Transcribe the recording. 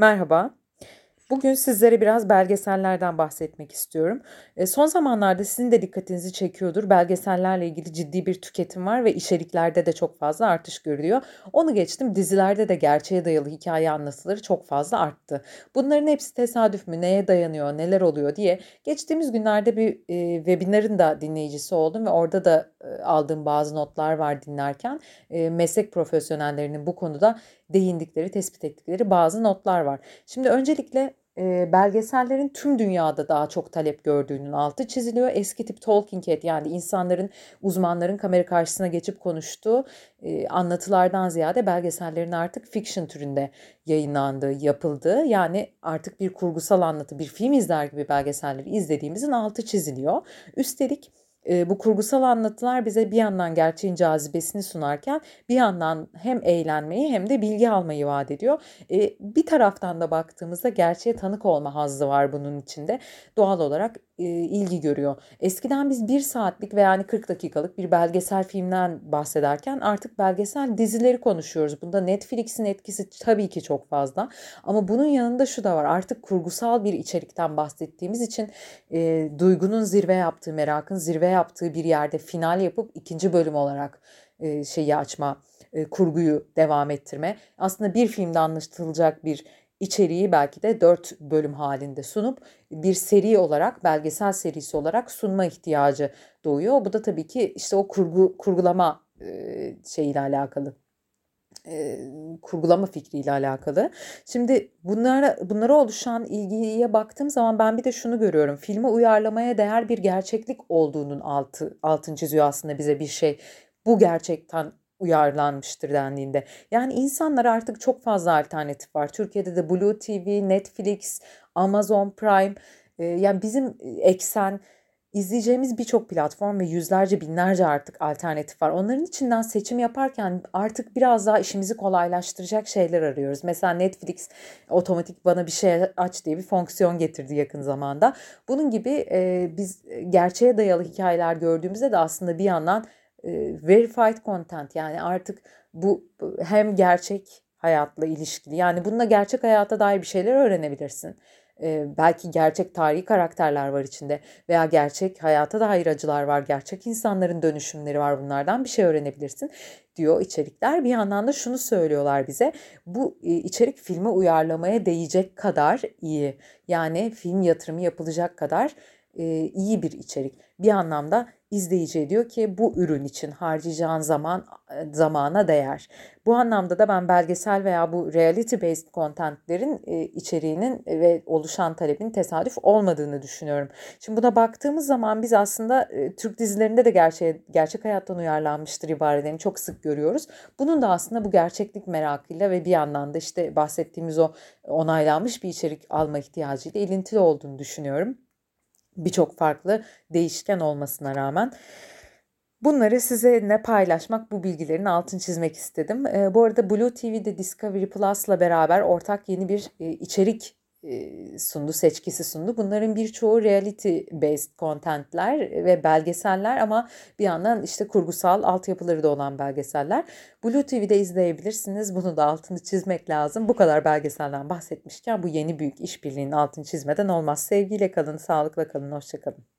Merhaba. Bugün sizlere biraz belgesellerden bahsetmek istiyorum. E, son zamanlarda sizin de dikkatinizi çekiyordur. Belgesellerle ilgili ciddi bir tüketim var ve içeriklerde de çok fazla artış görülüyor. Onu geçtim dizilerde de gerçeğe dayalı hikaye anlatıları çok fazla arttı. Bunların hepsi tesadüf mü, neye dayanıyor, neler oluyor diye geçtiğimiz günlerde bir e, webinarın da dinleyicisi oldum ve orada da e, aldığım bazı notlar var dinlerken. E, meslek profesyonellerinin bu konuda değindikleri, tespit ettikleri bazı notlar var. Şimdi öncelikle e, belgesellerin tüm dünyada daha çok talep gördüğünün altı çiziliyor. Eski tip talking head yani insanların, uzmanların kamera karşısına geçip konuştuğu e, anlatılardan ziyade belgesellerin artık fiction türünde yayınlandığı, yapıldığı yani artık bir kurgusal anlatı, bir film izler gibi belgeselleri izlediğimizin altı çiziliyor. Üstelik bu kurgusal anlatılar bize bir yandan gerçeğin cazibesini sunarken bir yandan hem eğlenmeyi hem de bilgi almayı vaat ediyor. bir taraftan da baktığımızda gerçeğe tanık olma hazzı var bunun içinde. Doğal olarak ilgi görüyor. Eskiden biz bir saatlik veya yani 40 dakikalık bir belgesel filmden bahsederken artık belgesel dizileri konuşuyoruz. Bunda Netflix'in etkisi tabii ki çok fazla. Ama bunun yanında şu da var. Artık kurgusal bir içerikten bahsettiğimiz için e, duygunun zirve yaptığı, merakın zirve yaptığı bir yerde final yapıp ikinci bölüm olarak e, şeyi açma, e, kurguyu devam ettirme. Aslında bir filmde anlaşılacak bir içeriği belki de dört bölüm halinde sunup bir seri olarak, belgesel serisi olarak sunma ihtiyacı doğuyor. Bu da tabii ki işte o kurgu kurgulama e, şeyiyle alakalı kurgulama fikriyle alakalı. Şimdi bunlara bunlara oluşan ilgiye baktığım zaman ben bir de şunu görüyorum. Filme uyarlamaya değer bir gerçeklik olduğunun altı altın çiziyor aslında bize bir şey. Bu gerçekten uyarlanmıştır dendiğinde. Yani insanlar artık çok fazla alternatif var. Türkiye'de de Blue TV, Netflix, Amazon Prime yani bizim eksen izleyeceğimiz birçok platform ve yüzlerce binlerce artık alternatif var. Onların içinden seçim yaparken artık biraz daha işimizi kolaylaştıracak şeyler arıyoruz. Mesela Netflix otomatik bana bir şey aç diye bir fonksiyon getirdi yakın zamanda. Bunun gibi e, biz gerçeğe dayalı hikayeler gördüğümüzde de aslında bir yandan e, verified content yani artık bu hem gerçek hayatla ilişkili yani bununla gerçek hayata dair bir şeyler öğrenebilirsin e, belki gerçek tarihi karakterler var içinde veya gerçek hayata dair acılar var, gerçek insanların dönüşümleri var bunlardan bir şey öğrenebilirsin diyor içerikler. Bir yandan da şunu söylüyorlar bize bu e, içerik filme uyarlamaya değecek kadar iyi yani film yatırımı yapılacak kadar e, iyi bir içerik. Bir anlamda izleyici diyor ki bu ürün için harcayacağın zaman e, zamana değer. Bu anlamda da ben belgesel veya bu reality based contentlerin e, içeriğinin ve oluşan talebin tesadüf olmadığını düşünüyorum. Şimdi buna baktığımız zaman biz aslında e, Türk dizilerinde de gerçeğe, gerçek hayattan uyarlanmıştır ibarelerini çok sık görüyoruz. Bunun da aslında bu gerçeklik merakıyla ve bir yandan da işte bahsettiğimiz o onaylanmış bir içerik alma ihtiyacıyla ilintili olduğunu düşünüyorum birçok farklı değişken olmasına rağmen. Bunları size ne paylaşmak, bu bilgilerin altını çizmek istedim. E, bu arada Blue TV'de Discovery Plus'la beraber ortak yeni bir e, içerik sundu, seçkisi sundu. Bunların birçoğu reality based contentler ve belgeseller ama bir yandan işte kurgusal altyapıları da olan belgeseller. Blue TV'de izleyebilirsiniz. Bunu da altını çizmek lazım. Bu kadar belgeselden bahsetmişken bu yeni büyük işbirliğinin altını çizmeden olmaz. Sevgiyle kalın, sağlıkla kalın, hoşçakalın.